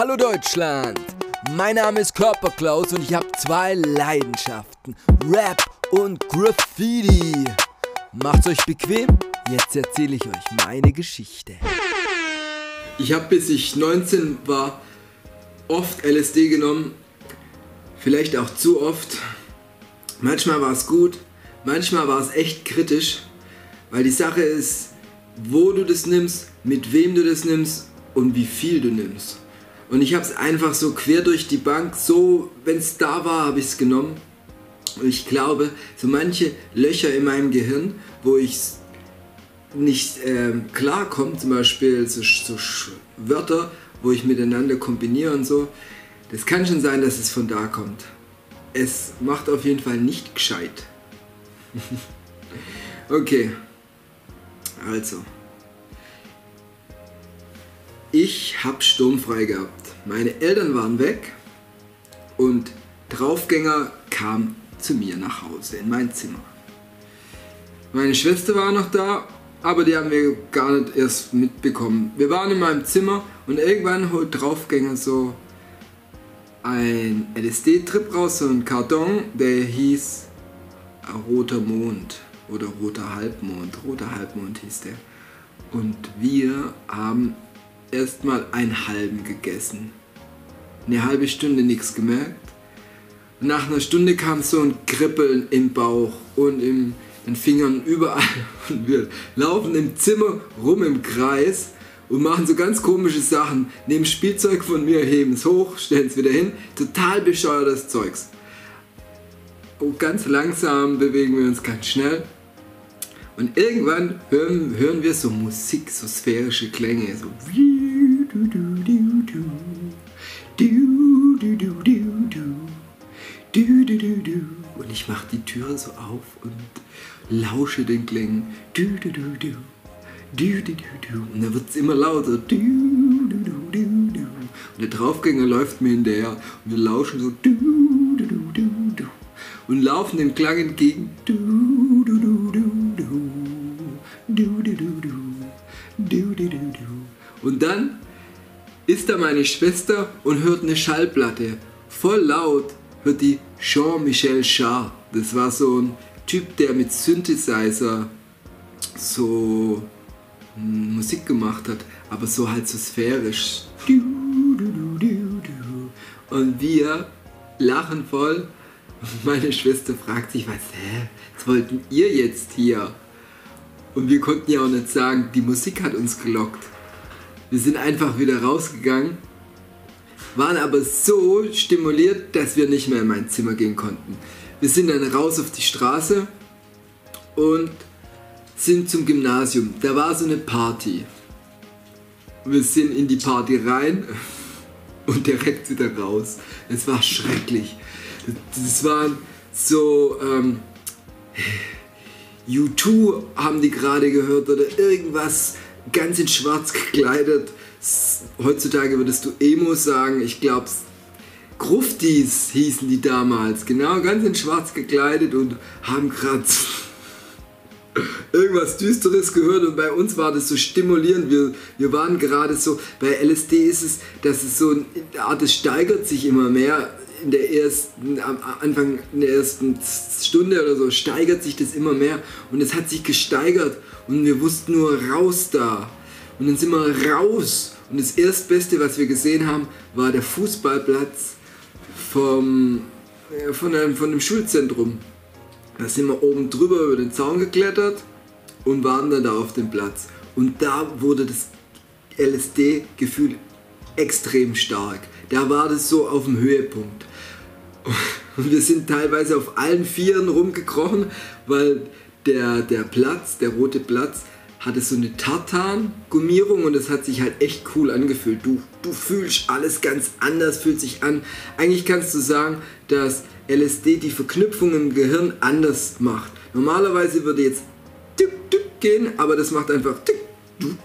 Hallo Deutschland! Mein Name ist Körperklaus und ich habe zwei Leidenschaften: Rap und Graffiti. Macht's euch bequem, jetzt erzähle ich euch meine Geschichte. Ich habe bis ich 19 war oft LSD genommen, vielleicht auch zu oft. Manchmal war es gut, manchmal war es echt kritisch, weil die Sache ist, wo du das nimmst, mit wem du das nimmst und wie viel du nimmst. Und ich habe es einfach so quer durch die Bank, so, wenn es da war, habe ich es genommen. Und ich glaube, so manche Löcher in meinem Gehirn, wo ich nicht ähm, klarkomme, zum Beispiel so, so Wörter, wo ich miteinander kombiniere und so, das kann schon sein, dass es von da kommt. Es macht auf jeden Fall nicht gescheit. okay. Also. Ich habe sturmfrei gehabt. Meine Eltern waren weg und Draufgänger kam zu mir nach Hause in mein Zimmer. Meine Schwester war noch da, aber die haben wir gar nicht erst mitbekommen. Wir waren in meinem Zimmer und irgendwann holt Draufgänger so ein LSD-Trip raus, so ein Karton, der hieß Roter Mond oder Roter Halbmond. Roter Halbmond hieß der. Und wir haben erstmal einen halben gegessen. Eine halbe Stunde nichts gemerkt. Nach einer Stunde kam so ein Kribbeln im Bauch und in den Fingern überall. Und wir laufen im Zimmer rum im Kreis und machen so ganz komische Sachen. Nehmen Spielzeug von mir, heben es hoch, stellen es wieder hin. Total bescheuertes Zeugs. Und ganz langsam bewegen wir uns ganz schnell. Und irgendwann hören, hören wir so Musik, so sphärische Klänge, so und ich mache die Türe so auf und lausche den Klängen. Und dann wird es immer lauter. Und der Draufgänger läuft mir hinterher und wir lauschen so. Und laufen dem Klang entgegen. Und dann ist da meine Schwester und hört eine Schallplatte. Voll laut hört die Jean-Michel Jarre. Das war so ein Typ, der mit Synthesizer so Musik gemacht hat, aber so halt so sphärisch. Und wir lachen voll. Meine Schwester fragt sich, was, hä, was wollten ihr jetzt hier? Und wir konnten ja auch nicht sagen, die Musik hat uns gelockt. Wir sind einfach wieder rausgegangen, waren aber so stimuliert, dass wir nicht mehr in mein Zimmer gehen konnten. Wir sind dann raus auf die Straße und sind zum Gymnasium. Da war so eine Party. Wir sind in die Party rein und direkt wieder raus. Es war schrecklich. Das waren so ähm, U2 haben die gerade gehört oder irgendwas ganz in schwarz gekleidet. Heutzutage würdest du Emo sagen, ich glaube, Gruftis hießen die damals, genau, ganz in schwarz gekleidet und haben gerade irgendwas Düsteres gehört und bei uns war das so stimulierend. Wir, wir waren gerade so, bei LSD ist es, dass es so eine Art, es steigert sich immer mehr. In der ersten, am Anfang in der ersten Stunde oder so steigert sich das immer mehr und es hat sich gesteigert und wir wussten nur raus da. Und dann sind wir raus. Und das erstbeste, was wir gesehen haben, war der Fußballplatz vom, äh, von, einem, von dem Schulzentrum. Da sind wir oben drüber über den Zaun geklettert und waren dann da auf dem Platz. Und da wurde das LSD-Gefühl extrem stark. Da war das so auf dem Höhepunkt. Und wir sind teilweise auf allen Vieren rumgekrochen, weil der, der Platz, der rote Platz, hatte so eine Tartan-Gummierung und es hat sich halt echt cool angefühlt. Du, du fühlst alles ganz anders, fühlt sich an. Eigentlich kannst du sagen, dass LSD die Verknüpfung im Gehirn anders macht. Normalerweise würde jetzt tuk, tuk gehen, aber das macht einfach tuk, tuk.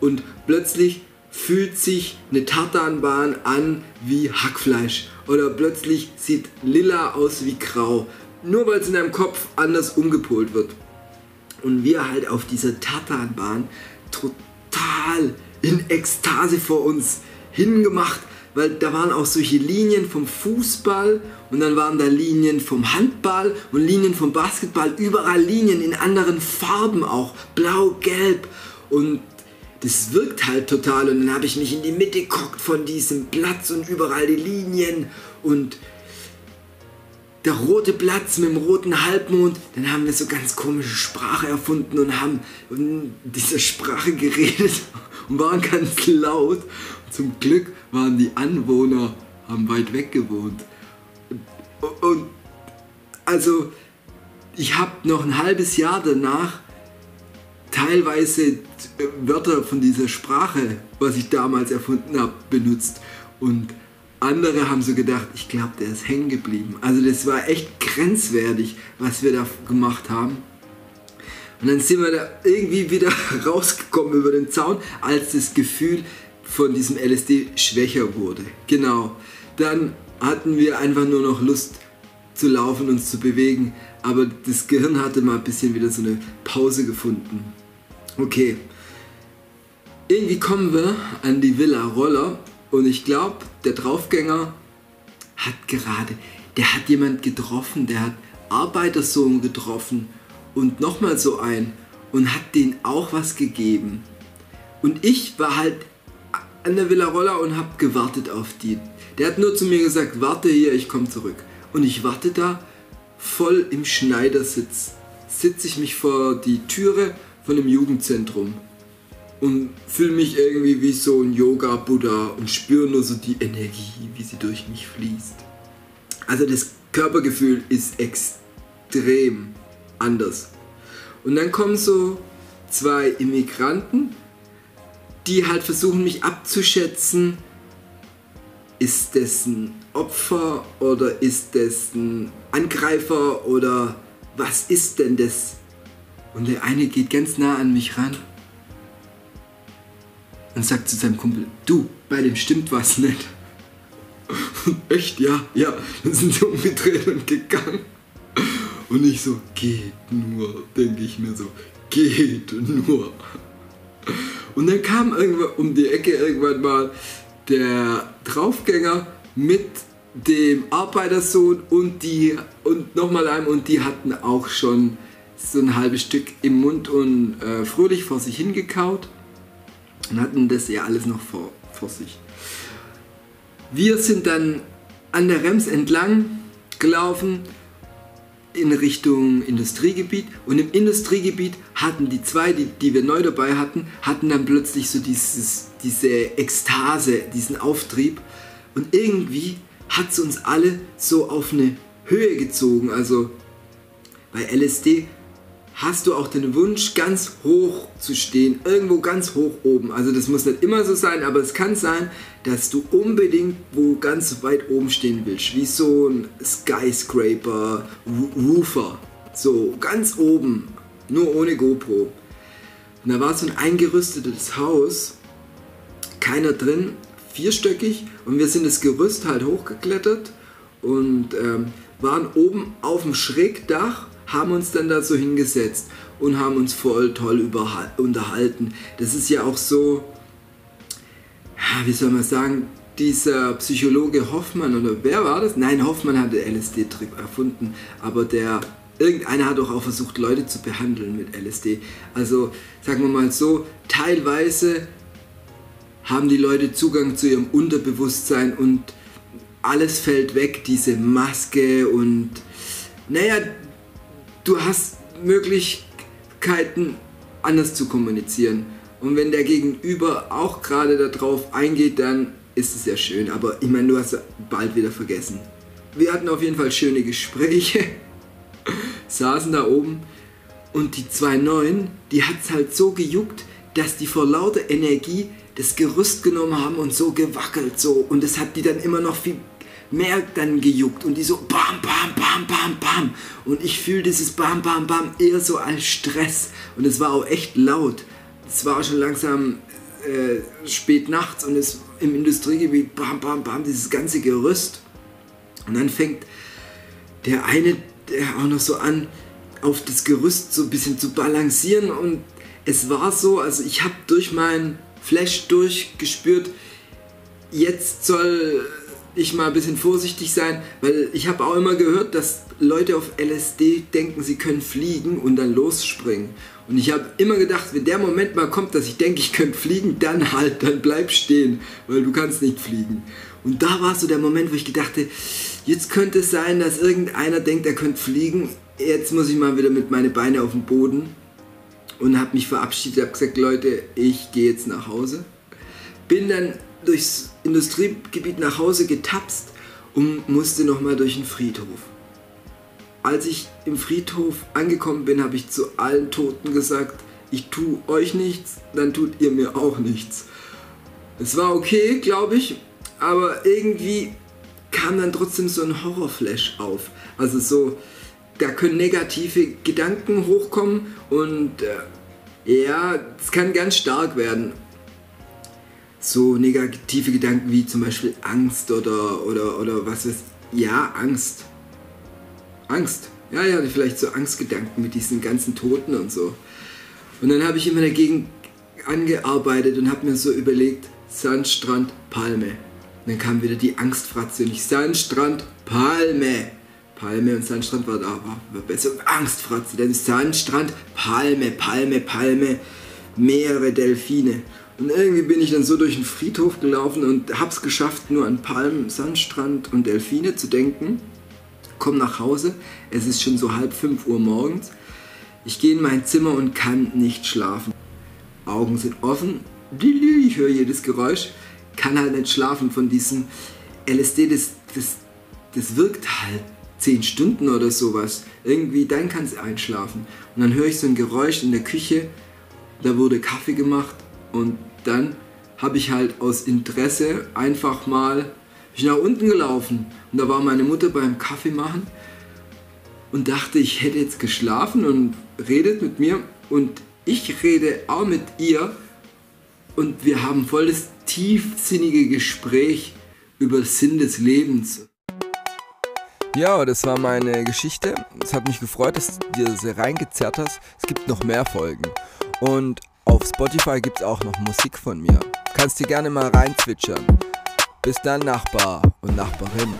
Und plötzlich fühlt sich eine Tartanbahn an wie Hackfleisch. Oder plötzlich sieht lila aus wie grau. Nur weil es in deinem Kopf anders umgepolt wird und wir halt auf dieser Tatanbahn total in Ekstase vor uns hingemacht, weil da waren auch solche Linien vom Fußball und dann waren da Linien vom Handball und Linien vom Basketball, überall Linien in anderen Farben auch, blau, gelb und das wirkt halt total und dann habe ich mich in die Mitte geguckt von diesem Platz und überall die Linien und der rote Platz mit dem roten Halbmond, dann haben wir so ganz komische Sprache erfunden und haben in dieser Sprache geredet und waren ganz laut. Zum Glück waren die Anwohner, haben weit weg gewohnt. Und, und also ich habe noch ein halbes Jahr danach teilweise Wörter von dieser Sprache, was ich damals erfunden habe, benutzt. Und andere haben so gedacht, ich glaube, der ist hängen geblieben. Also das war echt grenzwertig, was wir da gemacht haben. Und dann sind wir da irgendwie wieder rausgekommen über den Zaun, als das Gefühl von diesem LSD schwächer wurde. Genau. Dann hatten wir einfach nur noch Lust zu laufen, uns zu bewegen. Aber das Gehirn hatte mal ein bisschen wieder so eine Pause gefunden. Okay. Irgendwie kommen wir an die Villa Roller und ich glaube, der Draufgänger hat gerade, der hat jemand getroffen, der hat Arbeitersohn getroffen und nochmal so ein und hat denen auch was gegeben. Und ich war halt an der Villa Roller und habe gewartet auf die. Der hat nur zu mir gesagt, warte hier, ich komme zurück. Und ich warte da voll im Schneidersitz. Sitze ich mich vor die Türe von dem Jugendzentrum und fühle mich irgendwie wie so ein Yoga-Buddha und spüre nur so die Energie, wie sie durch mich fließt. Also das Körpergefühl ist extrem anders. Und dann kommen so zwei Immigranten, die halt versuchen mich abzuschätzen, ist das ein Opfer oder ist das ein Angreifer oder was ist denn das? Und der eine geht ganz nah an mich ran und sagt zu seinem Kumpel, du, bei dem stimmt was nicht. Echt, ja, ja. Dann sind sie umgedreht und gegangen. Und ich so, geht nur, denke ich mir so, geht nur. Und dann kam irgendwann um die Ecke irgendwann mal der Draufgänger mit dem Arbeitersohn und die und nochmal einem und die hatten auch schon so ein halbes Stück im Mund und äh, fröhlich vor sich hingekaut und hatten das ja alles noch vor, vor sich. Wir sind dann an der Rems entlang gelaufen in Richtung Industriegebiet und im Industriegebiet hatten die zwei, die, die wir neu dabei hatten, hatten dann plötzlich so dieses, diese Ekstase, diesen Auftrieb und irgendwie hat es uns alle so auf eine Höhe gezogen. Also bei LSD hast du auch den Wunsch, ganz hoch zu stehen, irgendwo ganz hoch oben. Also das muss nicht immer so sein, aber es kann sein, dass du unbedingt wo ganz weit oben stehen willst, wie so ein Skyscraper, Roofer, so ganz oben, nur ohne GoPro. Und da war so ein eingerüstetes Haus, keiner drin, vierstöckig und wir sind das Gerüst halt hochgeklettert und ähm, waren oben auf dem Schrägdach haben uns dann da so hingesetzt und haben uns voll toll unterhalten. Das ist ja auch so, wie soll man sagen, dieser Psychologe Hoffmann oder wer war das? Nein, Hoffmann hat den LSD-Trip erfunden, aber der irgendeiner hat auch versucht, Leute zu behandeln mit LSD. Also sagen wir mal so, teilweise haben die Leute Zugang zu ihrem Unterbewusstsein und alles fällt weg, diese Maske und naja, du hast Möglichkeiten, anders zu kommunizieren. Und wenn der Gegenüber auch gerade darauf eingeht, dann ist es ja schön. Aber ich meine, du hast bald wieder vergessen. Wir hatten auf jeden Fall schöne Gespräche, saßen da oben und die zwei Neuen, die hat es halt so gejuckt, dass die vor lauter Energie das Gerüst genommen haben und so gewackelt so und das hat die dann immer noch viel mehr dann gejuckt und die so bam, bam, bam, bam, bam. Und ich fühle dieses bam, bam, bam eher so als Stress. Und es war auch echt laut. Es war schon langsam äh, spät nachts und es im Industriegebiet bam, bam, bam, dieses ganze Gerüst. Und dann fängt der eine der auch noch so an, auf das Gerüst so ein bisschen zu balancieren und es war so, also ich habe durch meinen Flash durchgespürt, jetzt soll ich mal ein bisschen vorsichtig sein, weil ich habe auch immer gehört, dass Leute auf LSD denken, sie können fliegen und dann losspringen. Und ich habe immer gedacht, wenn der Moment mal kommt, dass ich denke, ich könnte fliegen, dann halt, dann bleib stehen, weil du kannst nicht fliegen. Und da war so der Moment, wo ich gedachte, jetzt könnte es sein, dass irgendeiner denkt, er könnte fliegen. Jetzt muss ich mal wieder mit meinen Beinen auf den Boden und habe mich verabschiedet, habe gesagt, Leute, ich gehe jetzt nach Hause. Bin dann durchs Industriegebiet nach Hause getapst und musste nochmal durch den Friedhof. Als ich im Friedhof angekommen bin, habe ich zu allen Toten gesagt, ich tue euch nichts, dann tut ihr mir auch nichts. Es war okay, glaube ich, aber irgendwie kam dann trotzdem so ein Horrorflash auf. Also so, da können negative Gedanken hochkommen und äh, ja, es kann ganz stark werden so negative Gedanken wie zum Beispiel Angst oder, oder, oder was ist. Ja, Angst. Angst. Ja, ja, vielleicht so Angstgedanken mit diesen ganzen Toten und so. Und dann habe ich immer dagegen angearbeitet und habe mir so überlegt, Sandstrand, Palme. Und dann kam wieder die Angstfratze und ich Sandstrand, Palme. Palme und Sandstrand war da, war, war besser. Angstfratze, dann Sandstrand, Palme, Palme, Palme, mehrere Delfine. Und irgendwie bin ich dann so durch den Friedhof gelaufen und hab's geschafft, nur an Palmen, Sandstrand und Delfine zu denken. Komm nach Hause, es ist schon so halb fünf Uhr morgens. Ich gehe in mein Zimmer und kann nicht schlafen. Augen sind offen, ich höre jedes Geräusch, kann halt nicht schlafen von diesem LSD, das, das, das wirkt halt zehn Stunden oder sowas. Irgendwie, dann kann es einschlafen. Und dann höre ich so ein Geräusch in der Küche, da wurde Kaffee gemacht und dann habe ich halt aus Interesse einfach mal ich nach unten gelaufen und da war meine Mutter beim Kaffee machen und dachte, ich hätte jetzt geschlafen und redet mit mir und ich rede auch mit ihr und wir haben voll das tiefsinnige Gespräch über Sinn des Lebens. Ja, das war meine Geschichte. Es hat mich gefreut, dass du dir sie reingezerrt hast. Es gibt noch mehr Folgen. Und auf Spotify gibt es auch noch Musik von mir. Kannst dir gerne mal reinzwitschern. Bis dann, Nachbar und Nachbarin.